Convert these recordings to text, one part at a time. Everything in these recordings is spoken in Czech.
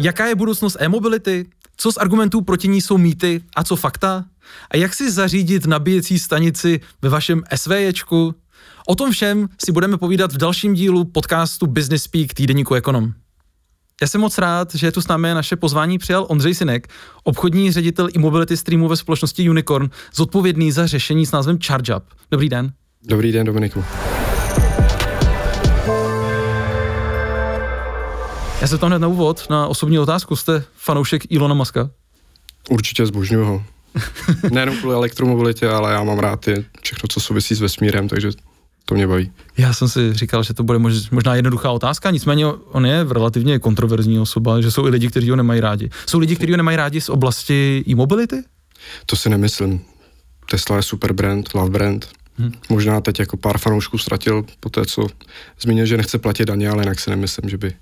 Jaká je budoucnost e-mobility? Co z argumentů proti ní jsou mýty a co fakta? A jak si zařídit nabíjecí stanici ve vašem SVJčku? O tom všem si budeme povídat v dalším dílu podcastu Business Speak týdeníku Ekonom. Já jsem moc rád, že tu s námi naše pozvání přijal Ondřej Sinek, obchodní ředitel i mobility streamu ve společnosti Unicorn, zodpovědný za řešení s názvem ChargeUp. Dobrý den. Dobrý den, Dominiku. Já se tam hned na úvod na osobní otázku. Jste fanoušek Ilona Maska? Určitě zbožňuju ho. Nejenom kvůli elektromobilitě, ale já mám rád je všechno, co souvisí s vesmírem, takže to mě baví. Já jsem si říkal, že to bude možná jednoduchá otázka, nicméně on je relativně kontroverzní osoba, že jsou i lidi, kteří ho nemají rádi. Jsou lidi, kteří ho nemají rádi z oblasti e-mobility? To si nemyslím. Tesla je super brand, love brand. Hmm. Možná teď jako pár fanoušků ztratil po té, co zmínil, že nechce platit daně, ale jinak si nemyslím, že by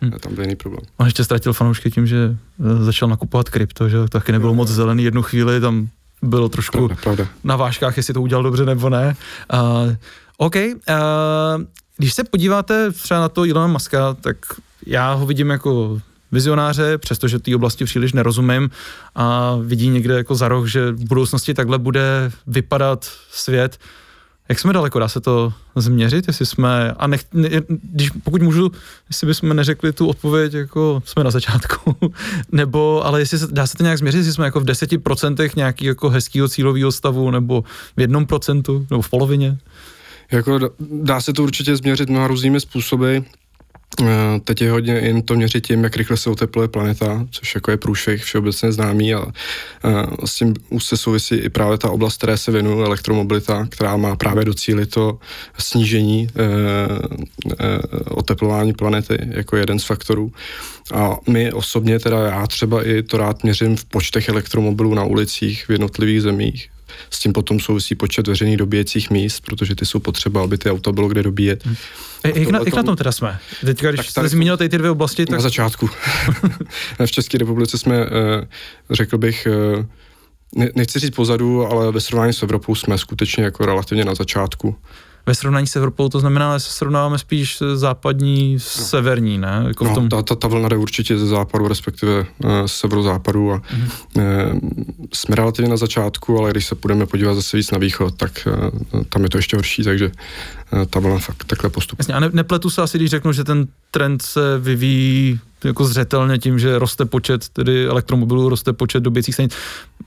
hmm. tam byl jiný problém. On ještě ztratil fanoušky tím, že eh, začal nakupovat krypto, že taky nebylo no, moc zelený jednu chvíli, tam bylo trošku pravda, pravda. na vážkách, jestli to udělal dobře nebo ne. Uh, OK, uh, když se podíváte třeba na to Ilona Muska, tak já ho vidím jako vizionáře, přestože té oblasti příliš nerozumím a vidí někde jako za roh, že v budoucnosti takhle bude vypadat svět. Jak jsme daleko, dá se to změřit, jestli jsme, a nech, ne, když, pokud můžu, jestli bychom neřekli tu odpověď, jako jsme na začátku, nebo, ale jestli se, dá se to nějak změřit, jestli jsme jako v deseti procentech nějaký jako hezkýho cílového stavu, nebo v jednom procentu, nebo v polovině? Jako dá se to určitě změřit mnoha různými způsoby. Eh, teď je hodně jen to měřit tím, jak rychle se otepluje planeta, což jako je průšvih všeobecně známý a, a s tím už se souvisí i právě ta oblast, které se věnuje elektromobilita, která má právě docílit to snížení e, e, oteplování planety jako jeden z faktorů. A my osobně, teda já třeba i to rád měřím v počtech elektromobilů na ulicích v jednotlivých zemích, s tím potom souvisí počet veřejných dobíjecích míst, protože ty jsou potřeba, aby ty auto bylo kde dobíjet. Hmm. E, jak, na, jak na tom teda jsme? Teďka, když jste zmínil tady ty dvě oblasti, tak... Na začátku. v České republice jsme, eh, řekl bych, eh, nechci říct pozadu, ale ve srovnání s Evropou jsme skutečně jako relativně na začátku ve srovnání s Evropou, to znamená, že se srovnáváme spíš západní, no. severní, ne? Jako no, tom... ta, ta, ta vlna jde určitě ze západu, respektive uh, severozápadu a mm-hmm. uh, jsme relativně na začátku, ale když se budeme podívat zase víc na východ, tak uh, tam je to ještě horší, takže ta vlna fakt takhle postupuje. Jasně, a ne, nepletu se asi, když řeknu, že ten trend se vyvíjí jako zřetelně tím, že roste počet tedy elektromobilů, roste počet doběcích stanic.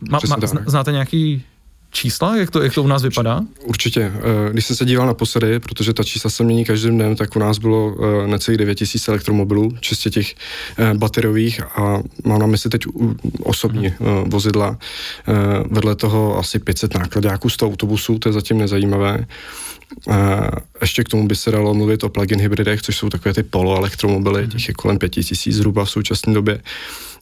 Ma, ma, znáte nějaký čísla, jak to, jak to u nás vypadá? Určitě. Eh, když jsem se díval na posedy, protože ta čísla se mění každým dnem, tak u nás bylo eh, necelých 9 tisíc elektromobilů, čistě těch eh, bateriových a mám na mysli teď osobní hmm. vozidla. Vedle toho asi 500 nákladáků, 100 autobusů, to je zatím nezajímavé. Ještě k tomu by se dalo mluvit o plug-in hybridech, což jsou takové ty poloelektromobily, hmm. těch je kolem 5 tisíc zhruba v současné době.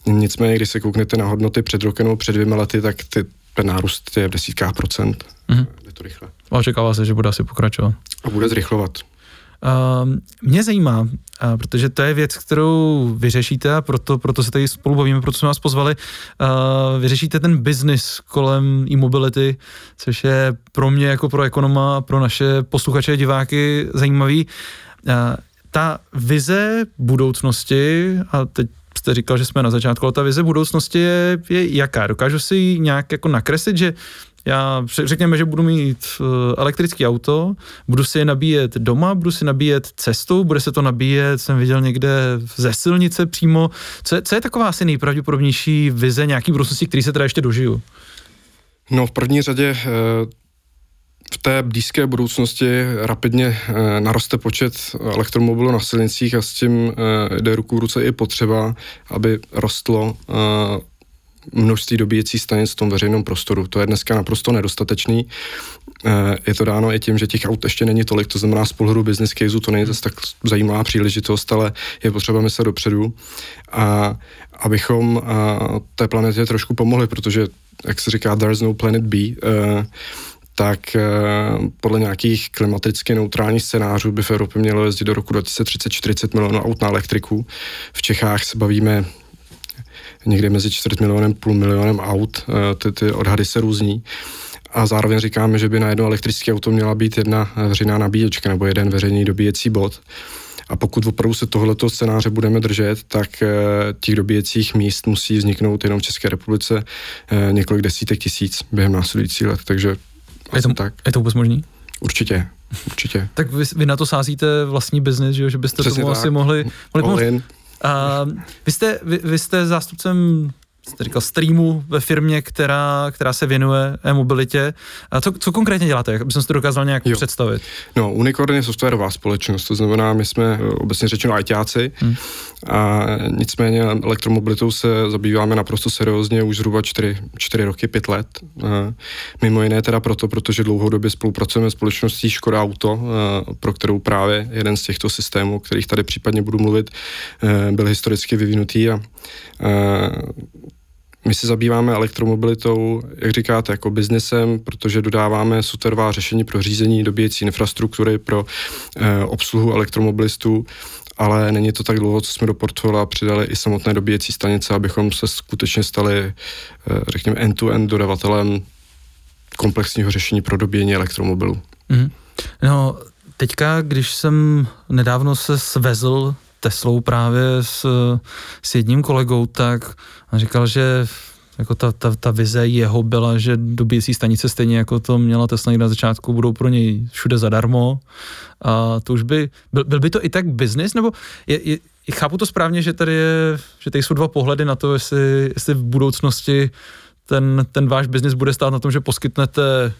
Nicméně, když se kouknete na hodnoty před rokem nebo před dvěma lety, tak ty ten nárůst je v desítkách procent. Mm-hmm. Je to rychle. A očekává se, že bude asi pokračovat. A bude zrychlovat. Uh, mě zajímá, uh, protože to je věc, kterou vyřešíte a proto, proto se tady spolu bavíme, proto jsme vás pozvali, uh, vyřešíte ten biznis kolem e-mobility, což je pro mě jako pro ekonoma, pro naše posluchače a diváky zajímavý. Uh, ta vize budoucnosti, a teď jste říkal, že jsme na začátku, ale ta vize budoucnosti je, je jaká? Dokážu si ji nějak jako nakreslit, že já řekněme, že budu mít uh, elektrický auto, budu si je nabíjet doma, budu si nabíjet cestou, bude se to nabíjet, jsem viděl někde ze silnice přímo. Co je, co je taková asi nejpravděpodobnější vize nějaký budoucnosti, který se teda ještě dožiju? No v první řadě uh v té blízké budoucnosti rapidně e, naroste počet elektromobilů na silnicích a s tím e, jde ruku v ruce i potřeba, aby rostlo e, množství dobíjecích stanic v tom veřejném prostoru. To je dneska naprosto nedostatečný. Je to dáno i tím, že těch aut ještě není tolik, to znamená z pohledu business caseu to není zase tak zajímavá příležitost, ale je potřeba myslet dopředu. A abychom té planetě trošku pomohli, protože, jak se říká, there's no planet B, tak eh, podle nějakých klimaticky neutrálních scénářů by v Evropě mělo jezdit do roku 2030 40 milionů aut na elektriku. V Čechách se bavíme někde mezi 4 milionem půl milionem aut, eh, ty, ty odhady se různí. A zároveň říkáme, že by na jedno elektrické auto měla být jedna veřejná nabíječka nebo jeden veřejný dobíjecí bod. A pokud opravdu se tohleto scénáře budeme držet, tak eh, těch dobíjecích míst musí vzniknout jenom v České republice eh, několik desítek tisíc během následujících let. Takže je to, tak. je to vůbec možný? Určitě. Určitě. tak vy, vy na to sázíte vlastní biznis, že, že byste Přesně tomu tak. asi mohli, mohli pomoct. A vy jste, vy, vy jste zástupcem jste říkal, streamu ve firmě, která, která se věnuje e-mobilitě. A co, co konkrétně děláte, aby jsem si to dokázal nějak jo. představit? No, Unicorn je softwarová společnost, to znamená, my jsme eh, obecně řečeno ITáci hmm. A nicméně elektromobilitou se zabýváme naprosto seriózně už zhruba 4, 4 roky, 5 let. Mimo jiné teda proto, protože dlouhodobě spolupracujeme s společností Škoda Auto, pro kterou právě jeden z těchto systémů, o kterých tady případně budu mluvit, eh, byl historicky vyvinutý a my se zabýváme elektromobilitou, jak říkáte, jako biznesem, protože dodáváme softwarová řešení pro řízení dobíjecí infrastruktury pro e, obsluhu elektromobilistů, ale není to tak dlouho, co jsme do portfolia přidali i samotné dobíjecí stanice, abychom se skutečně stali, e, řekněme, end-to-end dodavatelem komplexního řešení pro dobíjení elektromobilů. Mm. No, teďka, když jsem nedávno se svezl Teslou právě s, s jedním kolegou, tak říkal, že jako ta, ta, ta vize jeho byla, že dobíjecí stanice stejně jako to měla Tesla na začátku, budou pro něj všude zadarmo. A to už by, byl, byl by to i tak biznis, nebo je, je, chápu to správně, že tady je, že tady jsou dva pohledy na to, jestli, jestli v budoucnosti ten, ten váš biznis bude stát na tom, že poskytnete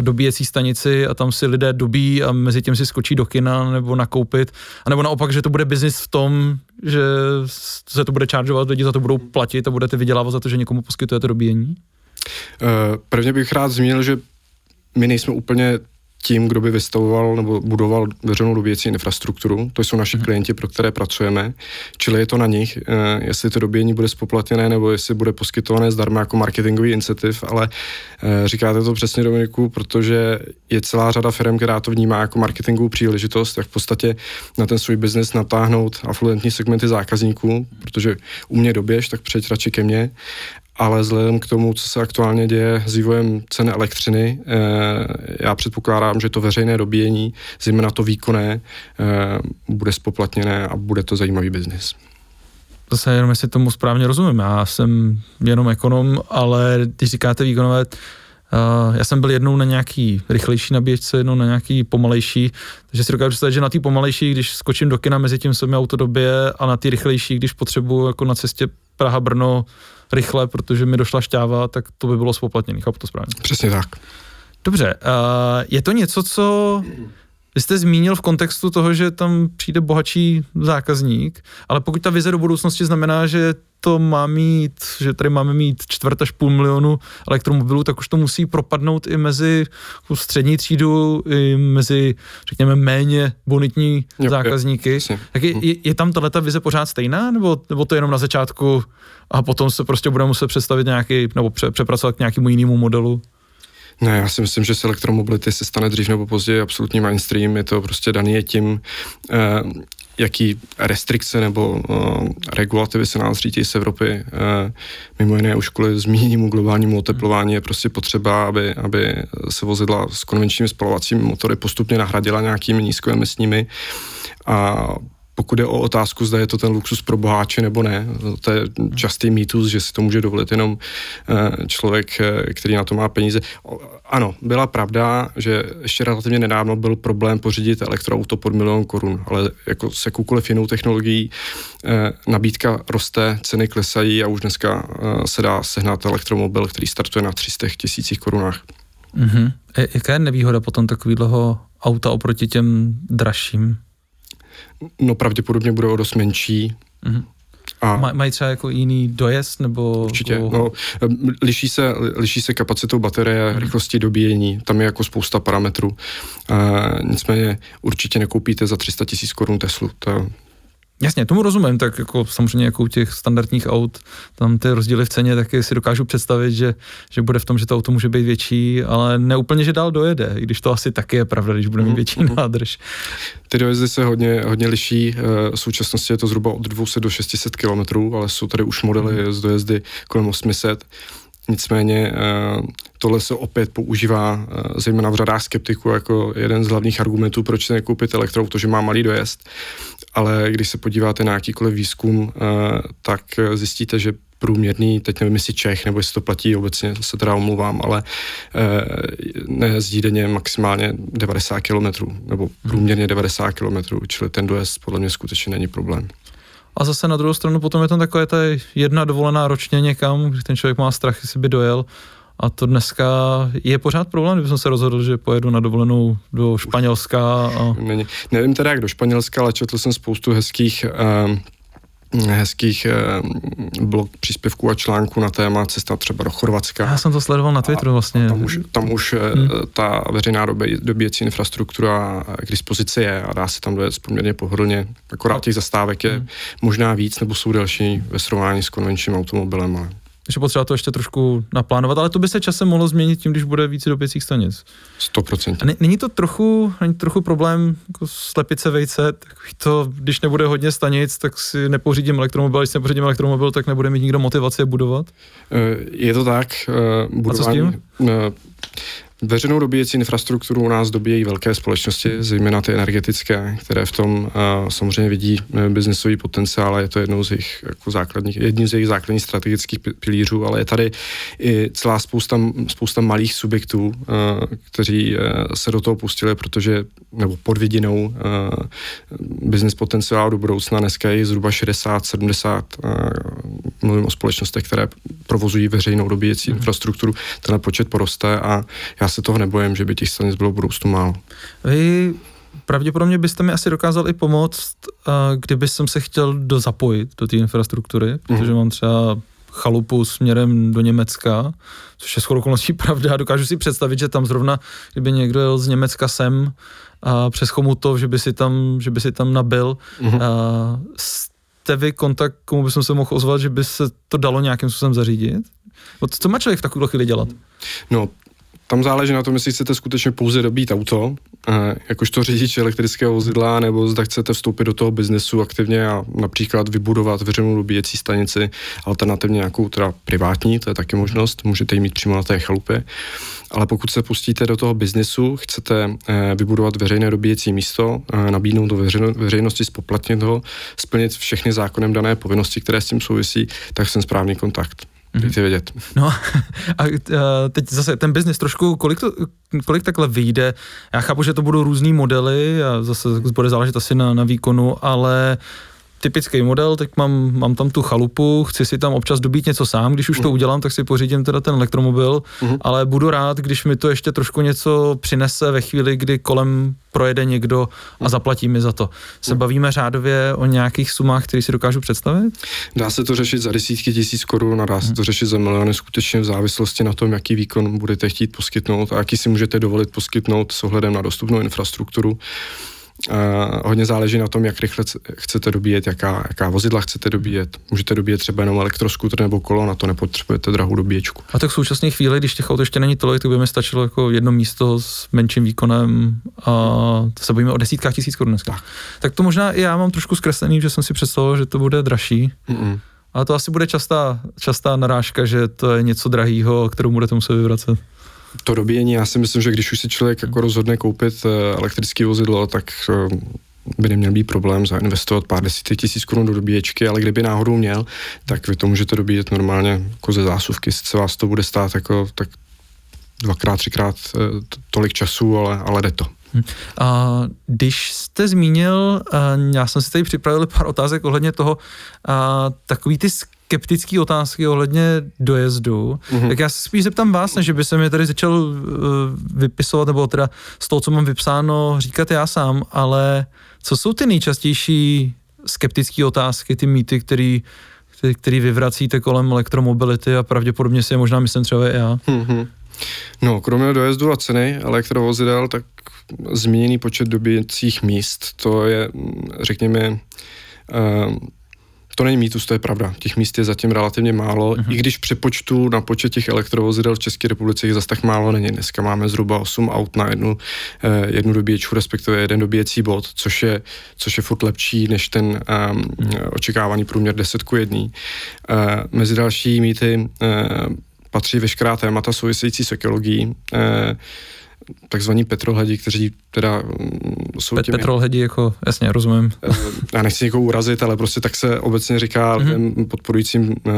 dobíjecí stanici a tam si lidé dobí a mezi tím si skočí do kina nebo nakoupit, a nebo naopak, že to bude biznis v tom, že se to bude čaržovat, lidi za to budou platit a budete vydělávat za to, že někomu poskytujete dobíjení? Uh, prvně bych rád zmínil, že my nejsme úplně tím, kdo by vystavoval nebo budoval veřejnou dobíjecí infrastrukturu. To jsou naši hmm. klienti, pro které pracujeme. Čili je to na nich, eh, jestli to dobíjení bude spoplatněné nebo jestli bude poskytované zdarma jako marketingový incentiv, ale eh, říkáte to přesně Dominiku, protože je celá řada firm, která to vnímá jako marketingovou příležitost, jak v podstatě na ten svůj biznis natáhnout afluentní segmenty zákazníků, protože u mě doběž, tak přejď radši ke mně ale vzhledem k tomu, co se aktuálně děje s vývojem ceny elektřiny, eh, já předpokládám, že to veřejné dobíjení, zejména to výkonné, eh, bude spoplatněné a bude to zajímavý biznis. Zase jenom, jestli tomu správně rozumím, já jsem jenom ekonom, ale když říkáte výkonové, Uh, já jsem byl jednou na nějaký rychlejší nabíječce, jednou na nějaký pomalejší, takže si dokážu představit, že na té pomalejší, když skočím do kina, mezi tím se mi auto dobije a na ty rychlejší, když potřebuji jako na cestě Praha-Brno rychle, protože mi došla šťáva, tak to by bylo spoplatněné, chápu to správně. Přesně tak. Dobře, uh, je to něco, co vy jste zmínil v kontextu toho, že tam přijde bohatší zákazník, ale pokud ta vize do budoucnosti znamená, že to má mít, že tady máme mít čtvrt až půl milionu elektromobilů, tak už to musí propadnout i mezi střední třídu, i mezi, řekněme, méně bonitní jo, zákazníky. Jo, tak je, je, je tam tato vize pořád stejná, nebo, nebo to jenom na začátku a potom se prostě bude muset představit nějaký, nebo pře, přepracovat k nějakému jinému modelu? Ne, já si myslím, že se elektromobility se stane dřív nebo později absolutní mainstream. Je to prostě daný je tím, eh, jaký restrikce nebo uh, regulativy se nás řídí z Evropy. Uh, mimo jiné už kvůli zmíněnému globálnímu oteplování je prostě potřeba, aby, aby se vozidla s konvenčními spalovacími motory postupně nahradila nějakými nízkoemisními a pokud je o otázku, zda je to ten luxus pro boháče nebo ne, to je častý mýtus, že si to může dovolit jenom eh, člověk, eh, který na to má peníze. Ano, byla pravda, že ještě relativně nedávno byl problém pořídit elektroauto pod milion korun, ale jako se jakoukoliv jinou technologií eh, nabídka roste, ceny klesají a už dneska se dá sehnat elektromobil, který startuje na 300 tisících korunách. Mm-hmm. Jaká je nevýhoda potom takového auta oproti těm dražším? No pravděpodobně bude o dost menší. Mm-hmm. A Maj, mají třeba jako jiný dojezd nebo... Určitě, jako... no, liší se, liší se kapacitou baterie, hmm. rychlosti dobíjení, tam je jako spousta parametrů. E, nicméně určitě nekoupíte za 300 tisíc korun Teslu, to, Jasně, tomu rozumím, tak jako samozřejmě jako u těch standardních aut, tam ty rozdíly v ceně taky si dokážu představit, že, že bude v tom, že to auto může být větší, ale ne úplně, že dál dojede, i když to asi taky je pravda, když bude mít mhm, větší mm-hmm. nádrž. Ty dojezdy se hodně, hodně liší, eh, v současnosti je to zhruba od 200 do 600 km, ale jsou tady už modely mm. z dojezdy kolem 800. nicméně tohle se opět používá zejména v řadách skeptiků jako jeden z hlavních argumentů, proč se nekoupit elektroauto, že má malý dojezd. Ale když se podíváte na jakýkoliv výzkum, tak zjistíte, že průměrný, teď nevím, jestli Čech, nebo jestli to platí obecně, se teda omluvám, ale eh, nejezdí denně maximálně 90 km, nebo průměrně 90 km, čili ten dojezd podle mě skutečně není problém. A zase na druhou stranu potom je tam takové ta jedna dovolená ročně někam, kdy ten člověk má strach, jestli by dojel. A to dneska je pořád problém, kdybych se rozhodl, že pojedu na dovolenou do Španělska. A... Nevím teda jak do Španělska, ale četl jsem spoustu hezkých uh, hezkých eh, blog příspěvků a článků na téma cesta třeba do Chorvatska. Já jsem to sledoval na Twitteru vlastně. Tam už, tam už eh, hmm. ta veřejná době, dobíjecí infrastruktura k dispozici je a dá se tam dojet poměrně pohodlně. Akorát těch zastávek je hmm. možná víc nebo jsou delší ve srovnání s konvenčním automobilem, ale takže potřeba to ještě trošku naplánovat, ale to by se časem mohlo změnit tím, když bude více doběcích stanic. 100%. A není to trochu, není trochu problém jako slepice vejce, takový to, když nebude hodně stanic, tak si nepořídím elektromobil, když si nepořídím elektromobil, tak nebude mít nikdo motivaci je budovat? Eh, je to tak. Budování, A co s tím? Eh, Veřejnou dobíjecí infrastrukturu u nás dobíjejí velké společnosti, zejména ty energetické, které v tom uh, samozřejmě vidí uh, biznesový potenciál a je to jednou z jejich jako základních, jedním z jejich základních strategických pilířů, ale je tady i celá spousta, spousta malých subjektů, uh, kteří uh, se do toho pustili, protože, nebo pod vidinou uh, biznes potenciálu do budoucna dneska je zhruba 60-70, uh, mluvím o společnostech, které provozují veřejnou dobíjecí mm. infrastrukturu, ten počet poroste a já se toho nebojím, že by těch stanic bylo v budoucnu málo. Vy pravděpodobně byste mi asi dokázal i pomoct, kdyby jsem se chtěl do zapojit do té infrastruktury, protože mm. mám třeba chalupu směrem do Německa, což je shodou okolností pravda. Dokážu si představit, že tam zrovna, kdyby někdo jel z Německa sem a přes Chomutov, že by si tam, že by si tam nabil. Mm-hmm. A jste vy kontakt, komu by se mohl ozvat, že by se to dalo nějakým způsobem zařídit? Co má člověk v takovou chvíli dělat? No, tam záleží na tom, jestli chcete skutečně pouze dobít auto, eh, jakožto řidič elektrického vozidla, nebo zda chcete vstoupit do toho biznesu aktivně a například vybudovat veřejnou dobíjecí stanici, alternativně nějakou teda privátní, to je taky možnost, můžete ji mít přímo na té chalupě. Ale pokud se pustíte do toho biznesu, chcete eh, vybudovat veřejné dobíjecí místo, eh, nabídnout do veřejnosti, spoplatnit ho, splnit všechny zákonem dané povinnosti, které s tím souvisí, tak jsem správný kontakt. Dejte vědět. No a teď zase ten biznis trošku, kolik, to, kolik takhle vyjde? Já chápu, že to budou různý modely a zase bude záležet asi na, na výkonu, ale typický model, teď mám, mám tam tu chalupu, chci si tam občas dobít něco sám, když už to mhm. udělám, tak si pořídím teda ten elektromobil, uh-huh. ale budu rád, když mi to ještě trošku něco přinese ve chvíli, kdy kolem projede někdo a mhm. zaplatí mi za to. Se bavíme řádově o nějakých sumách, které si dokážu představit? Dá se to řešit za desítky tisíc korun a dá se to řešit za miliony skutečně v závislosti na tom, jaký výkon budete chtít poskytnout a jaký si můžete dovolit poskytnout s ohledem na dostupnou infrastrukturu. Hodně záleží na tom, jak rychle chcete dobíjet, jaká, jaká vozidla chcete dobíjet. Můžete dobíjet třeba jenom elektroskuter nebo kolo, na to nepotřebujete drahou dobíječku. A tak v současné chvíli, když těch aut ještě není tolik, tak by mi stačilo jako jedno místo s menším výkonem a to se bavíme o desítkách tisíc korun dneska. Tak. tak to možná i já mám trošku zkreslený, že jsem si představil, že to bude dražší. Mm-mm. Ale to asi bude častá, častá narážka, že to je něco drahého, kterou budete muset vyvracet to dobíjení, já si myslím, že když už si člověk jako rozhodne koupit eh, elektrické vozidlo, tak eh, by neměl být problém zainvestovat pár desítek tisíc korun do dobíječky, ale kdyby náhodou měl, tak vy to můžete dobíjet normálně jako ze zásuvky, sice vás to bude stát jako tak dvakrát, třikrát eh, tolik času, ale, ale jde to. Hm. A když jste zmínil, já jsem si tady připravil pár otázek ohledně toho, a, takový ty skeptické otázky ohledně dojezdu, mm-hmm. tak já se spíš zeptám vás, než by se mi tady začal uh, vypisovat, nebo teda z toho, co mám vypsáno, říkat já sám, ale co jsou ty nejčastější skeptické otázky, ty mýty, který, který vyvracíte kolem elektromobility a pravděpodobně si je možná myslím třeba i já? Mm-hmm. No, kromě dojezdu a ceny elektrovozidel, tak zmíněný počet dobíjecích míst, to je, řekněme, uh, to není mýtus, to je pravda. Těch míst je zatím relativně málo, uh-huh. i když při počtu na počet těch elektrovozidel v České republice jich zase tak málo není. Dneska máme zhruba 8 aut na jednu, eh, jednu dobíječku, respektive jeden dobíjecí bod, což je, což je furt lepší než ten um, uh-huh. očekávaný průměr 10 ku 1. Uh, mezi další mýty uh, patří veškerá témata související s ekologií. Eh, takzvaní petrolhedi, kteří teda mm, jsou Pet, těmi... Petrolhedi, jako, jasně, rozumím. Eh, já nechci někoho urazit, ale prostě tak se obecně říká mm-hmm. podporujícím uh,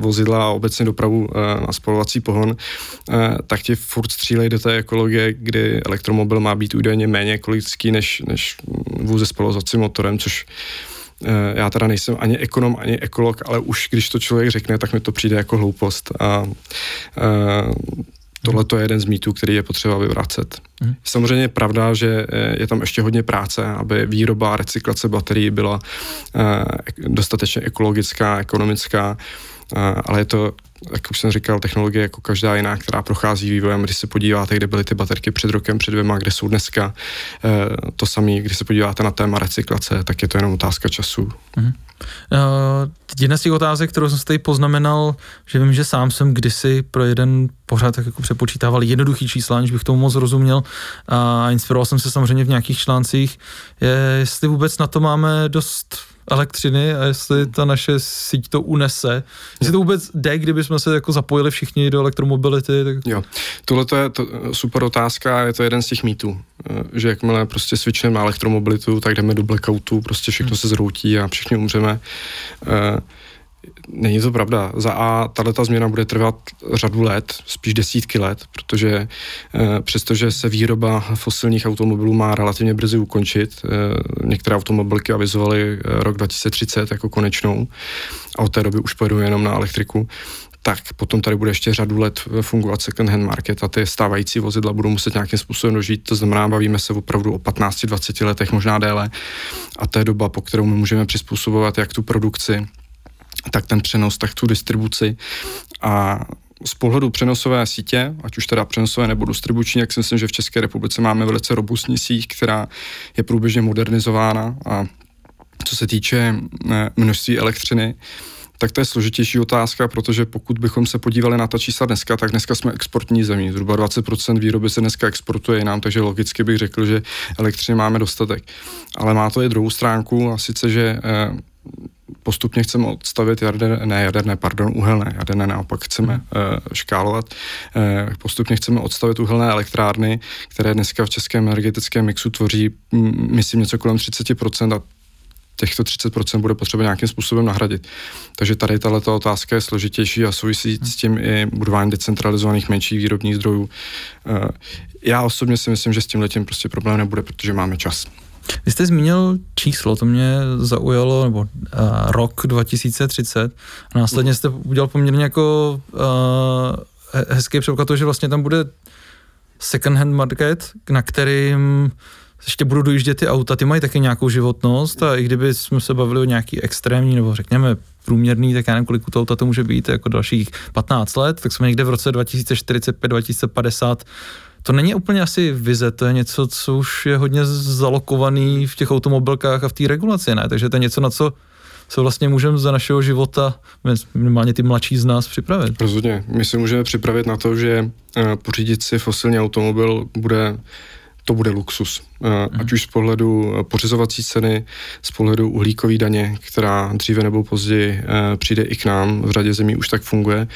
vozidla a obecně dopravu uh, na spalovací pohon, uh, tak ti furt střílejí do té ekologie, kdy elektromobil má být údajně méně ekologický než, než vůz se motorem, což já teda nejsem ani ekonom, ani ekolog, ale už když to člověk řekne, tak mi to přijde jako hloupost. A, a Tohle to je jeden z mýtů, který je potřeba vyvracet. Mm. Samozřejmě je pravda, že eh, je tam ještě hodně práce, aby výroba a recyklace baterií byla eh, dostatečně ekologická, ekonomická, eh, ale je to, jak už jsem říkal, technologie jako každá jiná, která prochází vývojem. Když se podíváte, kde byly ty baterky před rokem, před dvěma, kde jsou dneska, to samé, když se podíváte na téma recyklace, tak je to jenom otázka času. Mm. Uh, jedna z těch otázek, kterou jsem si tady poznamenal, že vím, že sám jsem kdysi pro jeden pořád tak jako přepočítával jednoduchý čísla, aniž bych tomu moc rozuměl a inspiroval jsem se samozřejmě v nějakých článcích, je, jestli vůbec na to máme dost elektřiny a jestli ta naše síť to unese. Jestli to vůbec jde, kdyby jsme se jako zapojili všichni do elektromobility. Tak... Jo, tohle to je to, super otázka, je to jeden z těch mýtů, eh, že jakmile prostě switchneme na elektromobilitu, tak jdeme do blackoutu, prostě všechno hmm. se zhroutí a všichni umřeme. Uh, Není to pravda. Za A, tato změna bude trvat řadu let, spíš desítky let, protože e, přestože se výroba fosilních automobilů má relativně brzy ukončit, e, některé automobilky avizovaly eh, rok 2030 jako konečnou a od té doby už pojedou jenom na elektriku, tak potom tady bude ještě řadu let fungovat second hand market a ty stávající vozidla budou muset nějakým způsobem dožít. To znamená, bavíme se opravdu o 15-20 letech, možná déle. A to je doba, po kterou my můžeme přizpůsobovat jak tu produkci, tak ten přenos, tak tu distribuci a z pohledu přenosové sítě, ať už teda přenosové nebo distribuční, jak si myslím, že v České republice máme velice robustní síť, která je průběžně modernizována a co se týče eh, množství elektřiny, tak to je složitější otázka, protože pokud bychom se podívali na ta čísla dneska, tak dneska jsme exportní zemí. Zhruba 20% výroby se dneska exportuje jinam, takže logicky bych řekl, že elektřiny máme dostatek. Ale má to i druhou stránku a sice, že eh, postupně chceme odstavit jaderné, ne jaderné, pardon, uhelné, jaderné naopak chceme uh, škálovat, uh, postupně chceme odstavit uhelné elektrárny, které dneska v českém energetickém mixu tvoří, myslím, něco kolem 30% a těchto 30% bude potřeba nějakým způsobem nahradit. Takže tady tato otázka je složitější a souvisí s tím i budování decentralizovaných menších výrobních zdrojů. Eh, já osobně si myslím, že s tím letím prostě problém nebude, protože máme čas. Vy jste zmínil číslo, to mě zaujalo, nebo uh, rok 2030. A následně jste udělal poměrně jako uh, hezký překlad to, že vlastně tam bude second hand market, na kterým ještě budou dojíždět ty auta, ty mají taky nějakou životnost a i kdyby jsme se bavili o nějaký extrémní nebo řekněme průměrný, tak já nevím, kolik to auta to může být, jako dalších 15 let, tak jsme někde v roce 2045, 2050 to není úplně asi vize, to je něco, co už je hodně zalokovaný v těch automobilkách a v té regulaci, ne? Takže to je něco, na co se vlastně můžeme za našeho života, minimálně ty mladší z nás, připravit. Rozhodně. My se můžeme připravit na to, že eh, pořídit si fosilní automobil bude to bude luxus. Hmm. Ať už z pohledu pořizovací ceny, z pohledu uhlíkové daně, která dříve nebo později přijde i k nám, v řadě zemí už tak funguje.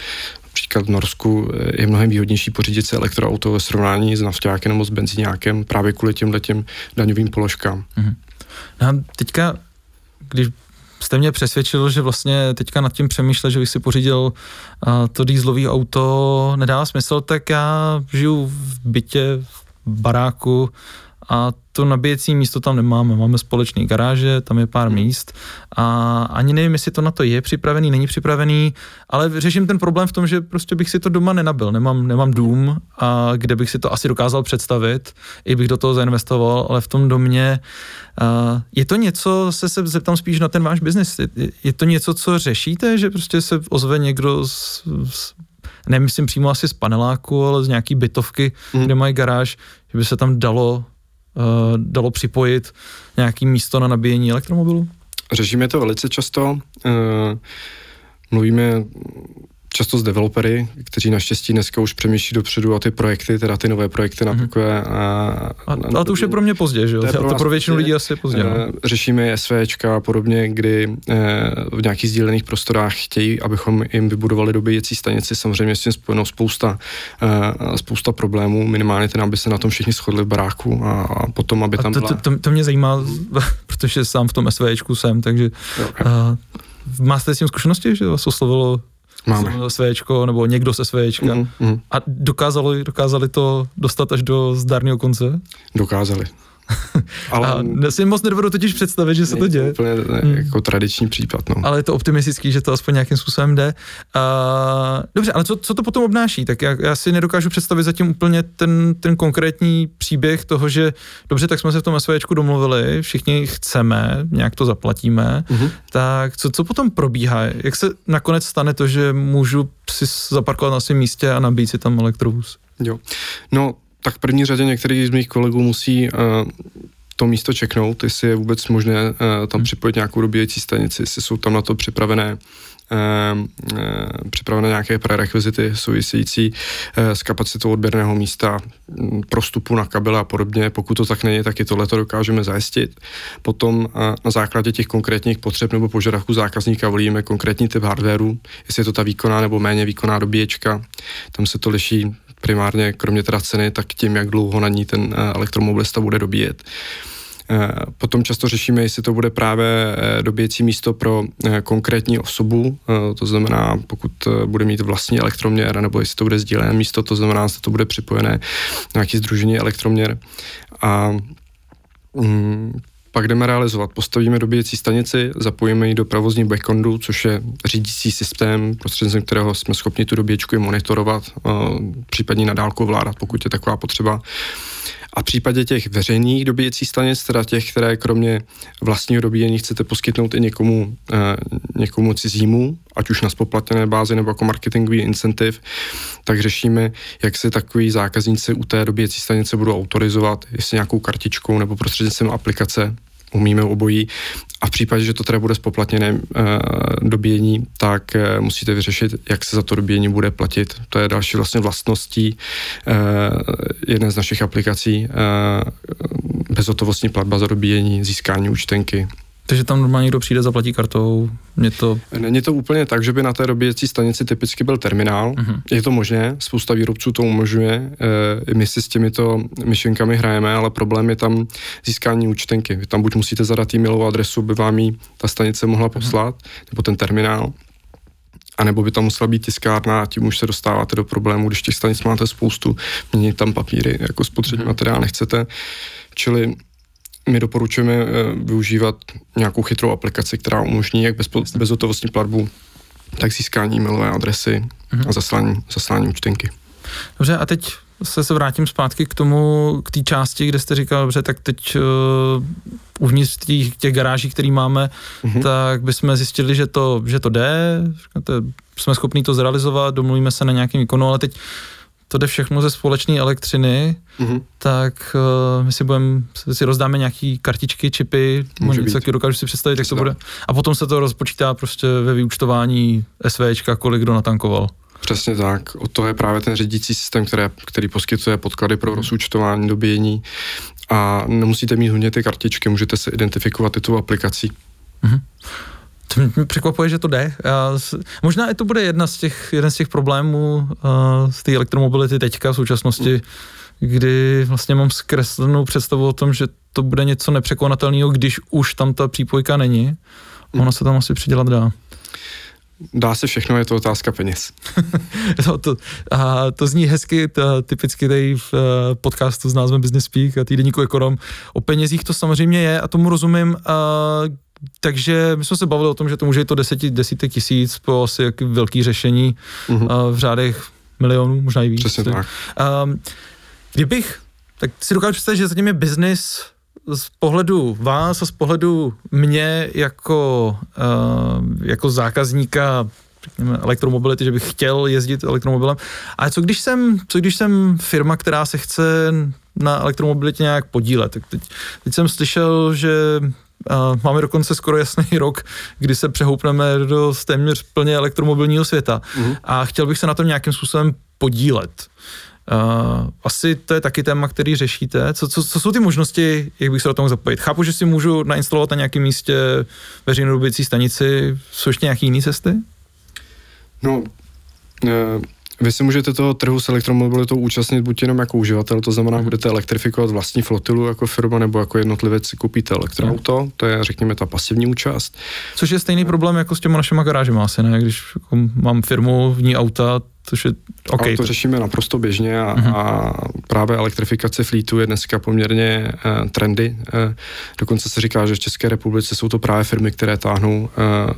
Například v Norsku je mnohem výhodnější pořídit si elektroauto ve srovnání s naftákem nebo s benzíňákem právě kvůli těm letěm daňovým položkám. Mm-hmm. No a teďka, když jste mě přesvědčil, že vlastně teďka nad tím přemýšlel, že bych si pořídil uh, to dýzlové auto, nedá smysl, tak já žiju v bytě, v baráku a to nabíjecí místo tam nemáme. Máme společný garáže, tam je pár hmm. míst a ani nevím, jestli to na to je připravený, není připravený, ale řeším ten problém v tom, že prostě bych si to doma nenabil. Nemám, nemám dům, a kde bych si to asi dokázal představit, i bych do toho zainvestoval, ale v tom domě uh, je to něco, se, se zeptám spíš na ten váš biznis, je, je to něco, co řešíte, že prostě se ozve někdo z, z nemyslím přímo asi z paneláku, ale z nějaký bytovky, mm. kde mají garáž, že by se tam dalo dalo připojit nějaký místo na nabíjení elektromobilu? Řešíme to velice často. Uh, mluvíme často s developery, kteří naštěstí dneska už přemýšlí dopředu a ty projekty, teda ty nové projekty na mm-hmm. takové... A, a, a to už je pro mě pozdě, že jo? To, to pro většinu lidí asi je pozdě. No. Řešíme SVčka a podobně, kdy v nějakých sdílených prostorách chtějí, abychom jim vybudovali dobíjecí stanici. Samozřejmě s tím spojeno spousta, spousta problémů, minimálně ten, aby se na tom všichni shodli v baráku a, a potom, aby tam to, byla... To, to, to mě zajímá, protože sám v tom SVčku jsem, takže jo, jo. Uh, máte s tím zkušenosti, že vás oslovilo Máme. SVčko nebo někdo z SVčka mm, mm. a dokázali, dokázali to dostat až do zdárného konce? Dokázali. Ale a si moc nedovedu totiž představit, že se to děje. Úplně ne, hmm. jako tradiční případ. No. Ale je to optimistický, že to aspoň nějakým způsobem jde. A, dobře, ale co, co to potom obnáší? Tak já, já si nedokážu představit zatím úplně ten, ten konkrétní příběh toho, že dobře, tak jsme se v tom SVčku domluvili, všichni chceme, nějak to zaplatíme, uh-huh. tak co, co potom probíhá? Jak se nakonec stane to, že můžu si zaparkovat na svém místě a nabít si tam elektrobus? Jo, no tak v první řadě některý z mých kolegů musí uh, to místo čeknout, jestli je vůbec možné uh, tam hmm. připojit nějakou dobíjecí stanici, jestli jsou tam na to připravené uh, připravené nějaké prerekvizity související s kapacitou odběrného místa, um, prostupu na kabele a podobně. Pokud to tak není, tak i tohle to dokážeme zajistit. Potom na základě těch konkrétních potřeb nebo požadavků zákazníka volíme konkrétní typ hardwareu, jestli je to ta výkonná nebo méně výkonná dobíječka. Tam se to liší primárně kromě teda ceny, tak tím, jak dlouho na ní ten eh, elektromobilista bude dobíjet. Eh, potom často řešíme, jestli to bude právě eh, dobíjecí místo pro konkrétní osobu, to znamená, pokud bude mít vlastní elektroměr, nebo jestli to bude sdílené místo, to znamená, že to bude připojené nějaký združení elektroměr. A mm, pak jdeme realizovat. Postavíme dobíjecí stanici, zapojíme ji do provozní backendu, což je řídící systém, prostřednictvím kterého jsme schopni tu dobíječku i monitorovat, případně na dálku vládat, pokud je taková potřeba. A v případě těch veřejných dobíjecích stanic, teda těch, které kromě vlastního dobíjení chcete poskytnout i někomu, eh, někomu cizímu, ať už na spoplatněné bázi nebo jako marketingový incentiv, tak řešíme, jak se takový zákazníci u té dobíjecí stanice budou autorizovat, jestli nějakou kartičkou nebo prostřednictvím aplikace, umíme obojí. A v případě, že to teda bude spoplatněné e, dobíjení, tak e, musíte vyřešit, jak se za to dobíjení bude platit. To je další vlastně vlastností e, jedné z našich aplikací, e, bezhotovostní platba za dobíjení, získání účtenky. Takže tam normálně někdo přijde, zaplatí kartou, mě to... Není to úplně tak, že by na té dobíjecí stanici typicky byl terminál. Uh-huh. Je to možné, spousta výrobců to umožňuje. E, my si s těmito myšlenkami hrajeme, ale problém je tam získání účtenky. Vy tam buď musíte zadat e-mailovou adresu, by vám ji ta stanice mohla poslat, uh-huh. nebo ten terminál, a nebo by tam musela být tiskárna a tím už se dostáváte do problému, když těch stanic máte spoustu, měnit tam papíry, jako spotřební uh-huh. materiál nechcete. Čili my doporučujeme eh, využívat nějakou chytrou aplikaci, která umožní jak bez, bezhotovostní platbu, tak získání e-mailové adresy mm-hmm. a zaslání, zaslání účtenky. Dobře, a teď se, se vrátím zpátky k tomu, k té části, kde jste říkal, dobře, tak teď uh, uvnitř těch, těch garáží, které máme, mm-hmm. tak bychom zjistili, že to, že to jde, říkáte, jsme schopni to zrealizovat, domluvíme se na nějakém výkonu, ale teď to jde všechno ze společné elektřiny, mm-hmm. tak uh, my si budeme, si rozdáme nějaký kartičky, čipy, Může něco taky dokážu si představit, jak to bude. A potom se to rozpočítá prostě ve vyúčtování SVčka, kolik kdo natankoval. Přesně tak. O to je právě ten řídící systém, které, který poskytuje podklady pro rozúčtování, dobíjení a nemusíte mít hodně ty kartičky, můžete se identifikovat i tu aplikací. Mm-hmm. To mě překvapuje, že to jde. možná i to bude jedna z těch, jeden z těch problémů uh, z té elektromobility teďka v současnosti, kdy vlastně mám zkreslenou představu o tom, že to bude něco nepřekonatelného, když už tam ta přípojka není. Ono se tam asi přidělat dá. Dá se všechno, je to otázka peněz. to, to, a to zní hezky, to, typicky tady v uh, podcastu s názvem Business Speak a týdenníku Ekonom. O penězích to samozřejmě je a tomu rozumím. Uh, takže my jsme se bavili o tom, že to může jít to deseti, desítek tisíc po asi jaký velký řešení mm-hmm. v řádech milionů, možná i víc. Přesně tak. Um, kdybych, tak si dokážu představit, že zatím je biznis z pohledu vás a z pohledu mě jako, uh, jako zákazníka řekněme, elektromobility, že bych chtěl jezdit elektromobilem. Ale co když jsem, co když jsem firma, která se chce na elektromobilitě nějak podílet. Tak teď, teď jsem slyšel, že Uh, máme dokonce skoro jasný rok, kdy se přehoupneme do téměř plně elektromobilního světa uh-huh. a chtěl bych se na tom nějakým způsobem podílet. Uh, asi to je taky téma, který řešíte. Co, co, co jsou ty možnosti, jak bych se do toho zapojit? Chápu, že si můžu nainstalovat na nějakém místě veřejnou dobící stanici. Jsou ještě nějaké jiné cesty? No, uh vy se můžete toho trhu s elektromobilitou účastnit buď jenom jako uživatel, to znamená, budete elektrifikovat vlastní flotilu jako firma, nebo jako jednotlivec si koupíte elektroauto, to je, řekněme, ta pasivní účast. Což je stejný problém jako s těma našimi garážemi asi, ne? Když jako mám firmu v ní auta, což je okay. A to řešíme naprosto běžně a, uh-huh. a právě elektrifikace flítu je dneska poměrně uh, trendy. Uh, dokonce se říká, že v České republice jsou to právě firmy, které táhnou uh,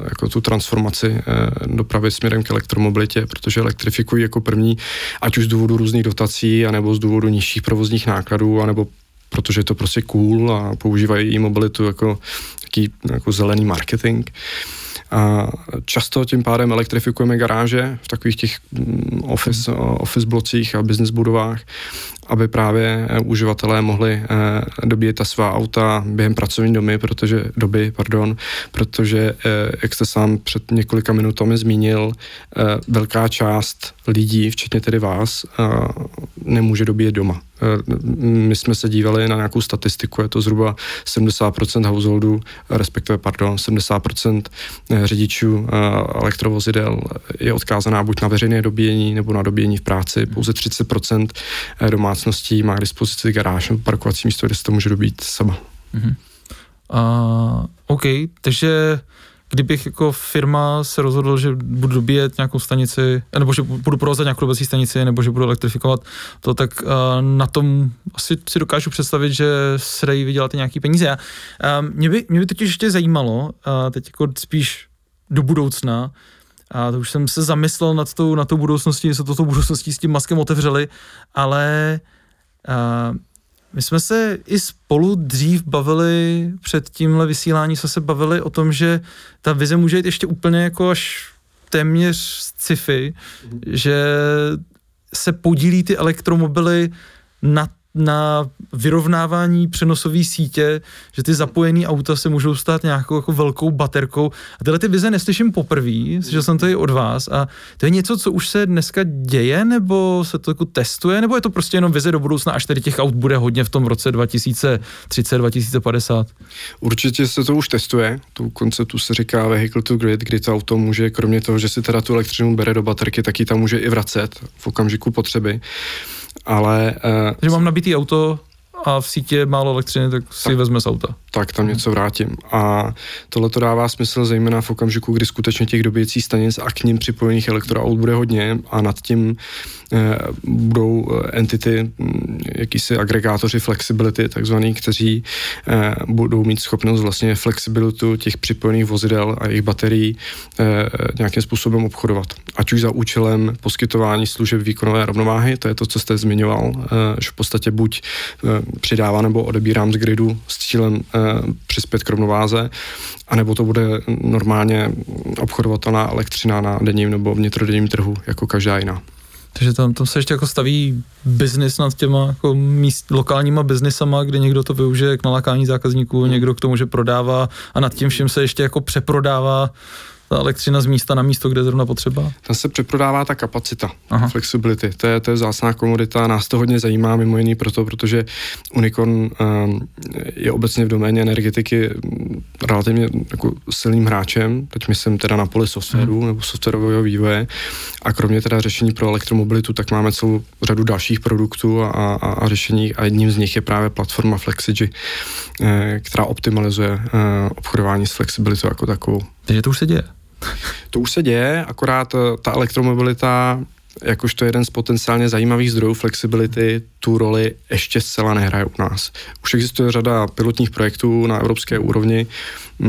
jako tu transformaci uh, dopravy směrem k elektromobilitě, protože elektrifikují jako první, ať už z důvodu různých dotací, anebo z důvodu nižších provozních nákladů, anebo protože je to prostě cool a používají e-mobilitu jako taký jako zelený marketing. Uh, a často tím pádem elektrifikujeme garáže v takových těch mm, office, office blocích a business budovách, aby právě eh, uživatelé mohli eh, dobíjet ta svá auta během pracovní doby, protože, doby, pardon, protože, eh, jak jste sám před několika minutami zmínil, velká část lidí, včetně tedy vás, nemůže dobíjet doma. My jsme se dívali na nějakou statistiku, je to zhruba 70% householdů, respektive, pardon, 70% řidičů elektrovozidel je odkázaná buď na veřejné dobíjení nebo na dobíjení v práci, pouze 30% domácností má k dispozici garáž nebo parkovací místo, kde se to může dobít sama. Mm-hmm. Uh, OK, takže kdybych jako firma se rozhodl, že budu dobíjet nějakou stanici, nebo že budu provozovat nějakou dobací stanici, nebo že budu elektrifikovat to, tak uh, na tom asi si dokážu představit, že se dají vydělat nějaký peníze. Uh, mě, by, mě by totiž ještě zajímalo, uh, teď jako spíš do budoucna, a to už jsem se zamyslel nad tou, nad tou budoucností, se to tou budoucností s tím maskem otevřeli, ale uh, my jsme se i spolu dřív bavili, před tímhle vysílání jsme se bavili o tom, že ta vize může jít ještě úplně jako až téměř sci-fi, mm. že se podílí ty elektromobily na na vyrovnávání přenosové sítě, že ty zapojené auta se můžou stát nějakou jako velkou baterkou. A tyhle ty vize neslyším poprvé, slyšel jsem to i od vás. A to je něco, co už se dneska děje, nebo se to jako testuje, nebo je to prostě jenom vize do budoucna, až tady těch aut bude hodně v tom roce 2030, 2050? Určitě se to už testuje. Tu konceptu se říká vehicle to grid, kdy to auto může, kromě toho, že si teda tu elektřinu bere do baterky, tak ji tam může i vracet v okamžiku potřeby ale... Uh, že mám nabitý auto a v sítě málo elektřiny, tak si tak, vezme z auta. Tak tam něco vrátím. A tohle to dává smysl zejména v okamžiku, kdy skutečně těch dobíjecích stanic a k ním připojených elektroaut bude hodně a nad tím eh, budou eh, entity, hm, jakýsi agregátoři flexibility, takzvaný, kteří eh, budou mít schopnost vlastně flexibilitu těch připojených vozidel a jejich baterií eh, nějakým způsobem obchodovat. Ať už za účelem poskytování služeb výkonové rovnováhy, to je to, co jste zmiňoval, eh, že v podstatě buď eh, přidává nebo odebírám z gridu s cílem eh, přispět k rovnováze, anebo to bude normálně obchodovatelná elektřina na denním nebo vnitrodenním trhu, jako každá jiná. Takže tam, tam se ještě jako staví biznis nad těma jako míst, lokálníma biznisama, kde někdo to využije k nalákání zákazníků, někdo k tomu, že prodává a nad tím vším se ještě jako přeprodává ta elektřina z místa na místo, kde je zrovna potřeba? Tam se přeprodává ta kapacita, Aha. flexibility. To je, to je vzácná komodita, nás to hodně zajímá mimo jiný proto, protože Unicorn um, je obecně v doméně energetiky relativně jako silným hráčem, teď myslím teda na poli softwaru hmm. nebo softwarového vývoje a kromě teda řešení pro elektromobilitu, tak máme celou řadu dalších produktů a, a, a řešení a jedním z nich je právě platforma Flexigi, eh, která optimalizuje eh, obchodování s flexibilitou jako takovou. Takže to už se děje. To už se děje, akorát eh, ta elektromobilita jakožto jeden z potenciálně zajímavých zdrojů flexibility tu roli ještě zcela nehraje u nás. Už existuje řada pilotních projektů na evropské úrovni.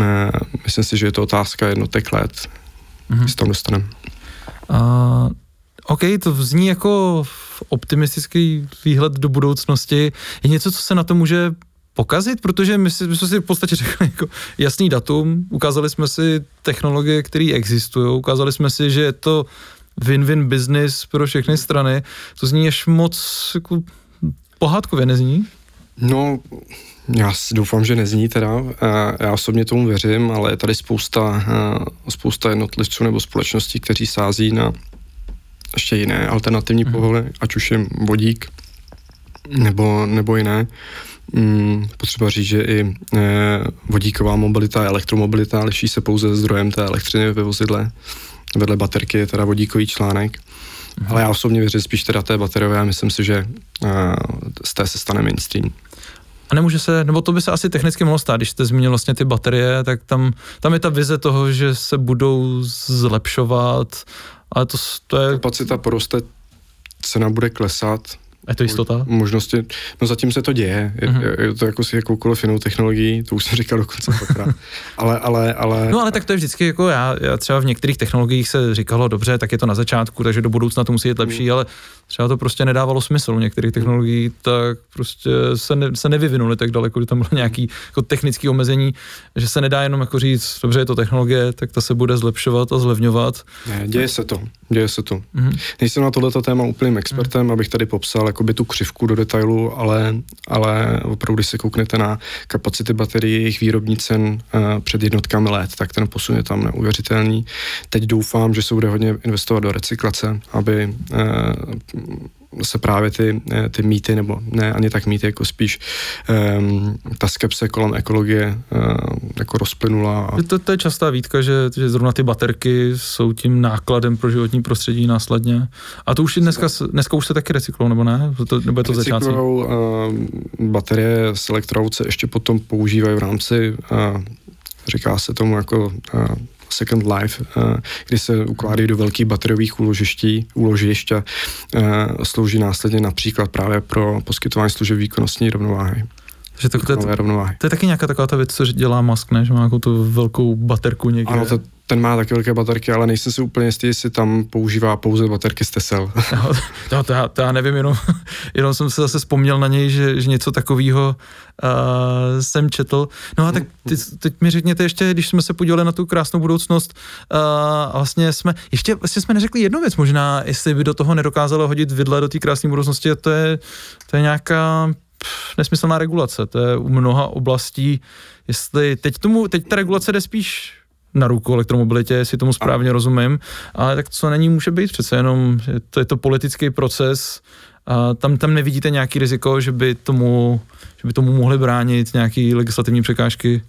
Eh, myslím si, že je to otázka jednotek let, mm-hmm. s tam dostaneme. Uh, OK, to zní jako optimistický výhled do budoucnosti. Je něco, co se na to může pokazit, protože my, si, my jsme si v podstatě řekli jako jasný datum, ukázali jsme si technologie, které existují, ukázali jsme si, že je to win-win business pro všechny strany. To zní až moc jako pohádkově nezní? No, já doufám, že nezní teda. Já osobně tomu věřím, ale je tady spousta, spousta jednotlivců nebo společností, kteří sází na ještě jiné alternativní mm. pohony, ať už je vodík nebo, nebo jiné. Hmm, potřeba říct, že i e, vodíková mobilita a elektromobilita liší se pouze zdrojem té elektřiny ve vozidle. Vedle baterky je teda vodíkový článek. Mm. Ale já osobně věřím spíš teda té bateriové a myslím si, že e, z té se stane mainstream. A nemůže se, nebo to by se asi technicky mohlo stát, když jste zmínil vlastně ty baterie, tak tam, tam je ta vize toho, že se budou zlepšovat, ale to, to je... Kapacita poroste, cena bude klesat, je to jistota? Možnosti, no zatím se to děje, je, uh-huh. je to jako s jakoukoliv jinou technologií, to už jsem říkal dokonce ale, ale, ale... No ale tak to je vždycky jako já, já třeba v některých technologiích se říkalo, dobře, tak je to na začátku, takže do budoucna to musí být lepší, uh-huh. ale třeba to prostě nedávalo smysl u některých technologií, tak prostě se, ne, se nevyvinuli tak daleko, že tam bylo nějaký jako technické omezení, že se nedá jenom jako říct, dobře, je to technologie, tak ta se bude zlepšovat a zlevňovat. Ne, děje se to, děje se to. Mm-hmm. Nejsem na tohleto téma úplným expertem, mm-hmm. abych tady popsal jakoby tu křivku do detailu, ale, ale opravdu, když se kouknete na kapacity baterií, jejich výrobní cen uh, před jednotkami let, tak ten posun je tam neuvěřitelný. Teď doufám, že se bude hodně investovat do recyklace, aby uh, se právě ty, eh, ty mýty, nebo ne ani tak mýty, jako spíš um, ta skepse kolem ekologie uh, jako rozplynula. A... To, to je častá výtka, že, že zrovna ty baterky jsou tím nákladem pro životní prostředí následně. A to už dneska, dneska už se taky recyklou, nebo ne? To, nebo je to začátku? Uh, baterie z elektroauce ještě potom používají v rámci, uh, říká se tomu jako uh, Second Life, eh, kdy se ukládají do velkých bateriových úložiští, úložišť a eh, slouží následně například právě pro poskytování služeb výkonnostní rovnováhy. Že to, to, je, rovnováhy. to je taky nějaká taková ta věc, co dělá Musk, ne? že má nějakou tu velkou baterku někde. Ano, to, ten má taky velké baterky, ale nejsem si úplně jistý, jestli tam používá pouze baterky z Tesel. no, to, to, já, to já nevím, jenom, jenom jsem se zase vzpomněl na něj, že, že něco takového uh, jsem četl. No a tak ty, teď mi řekněte ještě, když jsme se podívali na tu krásnou budoucnost, uh, vlastně jsme, ještě vlastně jsme neřekli jednu věc možná, jestli by do toho nedokázalo hodit vidle do té krásné budoucnosti, a to je, to je nějaká nesmyslná regulace, to je u mnoha oblastí, jestli teď tomu, teď ta regulace jde spíš na ruku elektromobilitě, jestli tomu správně rozumím, ale tak co není může být přece jenom, to je to politický proces, a tam, tam nevidíte nějaký riziko, že by tomu, že by tomu mohly bránit nějaké legislativní překážky?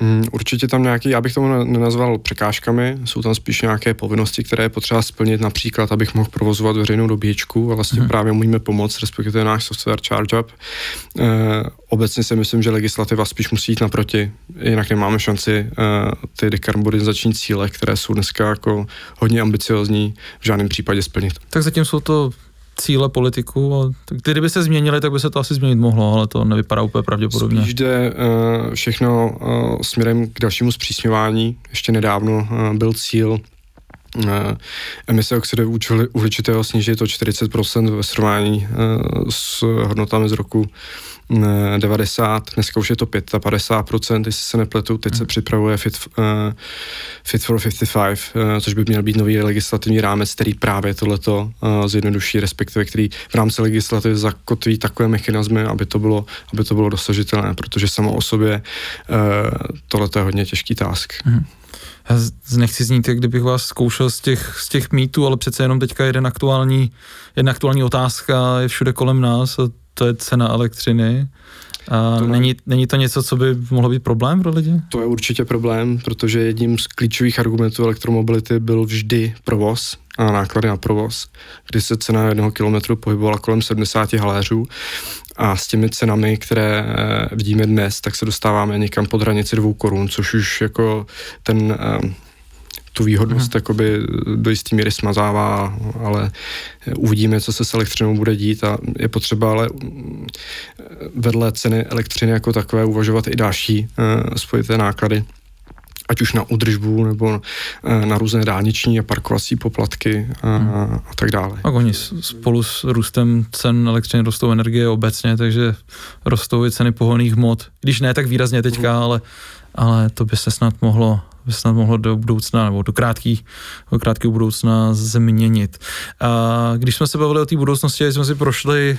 Mm, určitě tam nějaký, já bych tomu nenazval překážkami, jsou tam spíš nějaké povinnosti, které je potřeba splnit, například, abych mohl provozovat veřejnou dobíječku a vlastně hmm. právě můžeme pomoct, respektive náš software ChargeUp. E, obecně si myslím, že legislativa spíš musí jít naproti, jinak nemáme šanci e, ty dekarbonizační cíle, které jsou dneska jako hodně ambiciozní, v žádném případě splnit. Tak zatím jsou to cíle politiků. A kdyby se změnili, tak by se to asi změnit mohlo, ale to nevypadá úplně pravděpodobně. Spíš jde uh, všechno uh, směrem k dalšímu zpřísňování. Ještě nedávno uh, byl cíl emise oxidu uhličitého snížit o 40% ve srovnání uh, s hodnotami z roku 90, dneska už je to 55%, jestli se nepletu, teď se hmm. připravuje Fit, uh, Fit for 55, uh, což by měl být nový legislativní rámec, který právě tohleto uh, zjednoduší, respektive který v rámci legislativy zakotví takové mechanizmy, aby to bylo, aby to bylo dosažitelné, protože samo o sobě uh, tohle je hodně těžký task. Mm. Já nechci znít, jak kdybych vás zkoušel z těch, z těch mýtů, ale přece jenom teďka jeden aktuální, jedna aktuální otázka je všude kolem nás a to je cena elektřiny. A to není, není to něco, co by mohlo být problém pro lidi? To je určitě problém, protože jedním z klíčových argumentů elektromobility byl vždy provoz a náklady na provoz, kdy se cena jednoho kilometru pohybovala kolem 70 haléřů a s těmi cenami, které eh, vidíme dnes, tak se dostáváme někam pod hranici dvou korun, což už jako ten eh, tu výhodnost hmm. jakoby do jisté míry smazává, ale uvidíme, co se s elektřinou bude dít a je potřeba ale vedle ceny elektřiny jako takové uvažovat i další uh, spojité náklady ať už na udržbu nebo eh, na různé dálniční a parkovací poplatky a, hmm. a tak dále. A oni spolu s růstem cen elektřiny rostou energie obecně, takže rostou i ceny pohonných hmot. Když ne tak výrazně teďka, hmm. ale, ale to by se snad mohlo by snad mohlo do budoucna nebo do krátkých, do krátkého budoucna změnit. A když jsme se bavili o té budoucnosti, jsme si prošli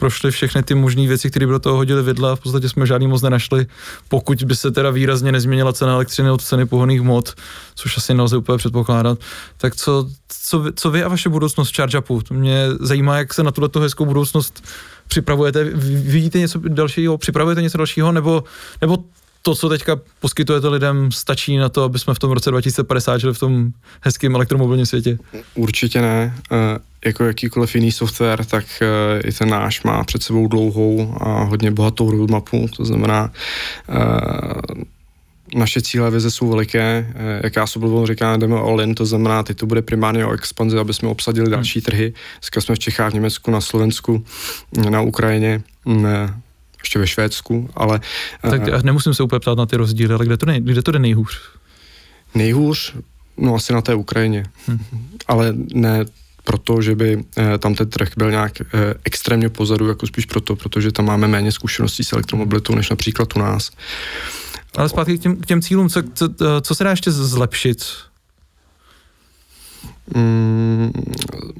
prošli všechny ty možné věci, které by do toho hodili vidla, v podstatě jsme žádný moc nenašli, pokud by se teda výrazně nezměnila cena elektřiny od ceny pohoných mod, což asi nelze úplně předpokládat. Tak co, co, co vy a vaše budoucnost v ChargeUpu? Mě zajímá, jak se na tuto hezkou budoucnost připravujete. Vidíte něco dalšího, připravujete něco dalšího, nebo, nebo to, co teďka poskytujete lidem, stačí na to, aby jsme v tom roce 2050 žili v tom hezkém elektromobilním světě? Určitě ne. E, jako jakýkoliv jiný software, tak e, i ten náš má před sebou dlouhou a hodně bohatou roadmapu, to znamená, e, naše cíle vize jsou veliké, jak já se říkám, jdeme all in, to znamená, teď to bude primárně o expanzi, aby jsme obsadili hmm. další trhy. Dneska jsme v Čechách, v Německu, na Slovensku, na Ukrajině, ještě ve Švédsku, ale... Tak uh, nemusím se úplně ptát na ty rozdíly, ale kde to, nej, kde to jde nejhůř? Nejhůř? No asi na té Ukrajině. Hmm. Ale ne proto, že by eh, tam ten trh byl nějak eh, extrémně pozadu, jako spíš proto, protože tam máme méně zkušeností s elektromobilitou, než například u nás. Ale zpátky k těm, k těm cílům, co, co, co se dá ještě zlepšit? Mm,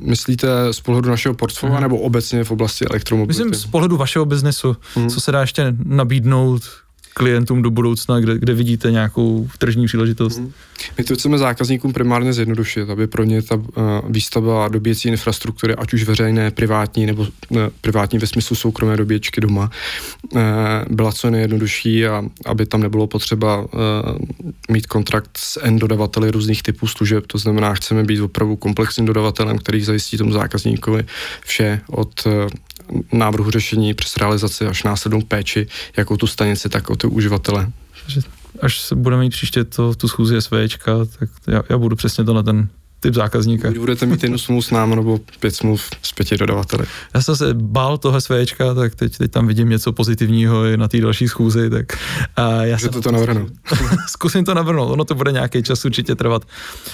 myslíte z pohledu našeho portfolia hmm. nebo obecně v oblasti elektromobility? Myslím z pohledu vašeho biznesu, hmm. co se dá ještě nabídnout klientům do budoucna, kde, kde vidíte nějakou tržní příležitost? Hmm. My to chceme zákazníkům primárně zjednodušit, aby pro ně ta uh, výstavba dobíjecí infrastruktury, ať už veřejné, privátní nebo uh, privátní ve smyslu soukromé dobíječky doma, uh, byla co nejjednodušší a aby tam nebylo potřeba mít kontrakt s N dodavateli různých typů služeb. To znamená, chceme být opravdu komplexním dodavatelem, který zajistí tomu zákazníkovi vše od návrhu řešení přes realizaci až následnou péči, jako tu stanici, tak o ty uživatele. Až budeme mít příště to, tu schůzi SVčka, tak já, já budu přesně to na ten typ zákazníka. Buď budete mít jednu smlouvu s námi nebo pět smluv s pěti dodavateli. Já jsem se bál toho SVčka, tak teď, teď tam vidím něco pozitivního i na té další schůzi. Tak a já jsem to, to navrhnu. Zkusím to navrhnout, ono to bude nějaký čas určitě trvat,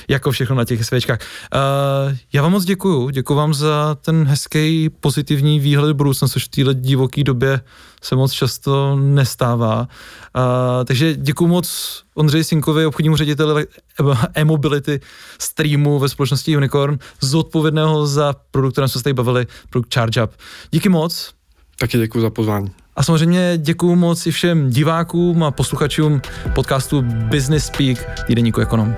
jako všechno na těch SVčkách. Uh, já vám moc děkuju, děkuji vám za ten hezký pozitivní výhled budoucnosti, což v této divoké době se moc často nestává. Uh, takže děkuji moc Ondřeji Sinkovi, obchodnímu řediteli e-mobility streamu ve společnosti Unicorn, zodpovědného za produkt, kterém jsme se tady bavili, produkt ChargeUp. Díky moc. Taky děkuji za pozvání. A samozřejmě děkuji moc i všem divákům a posluchačům podcastu Business Speak týdeníku Ekonom.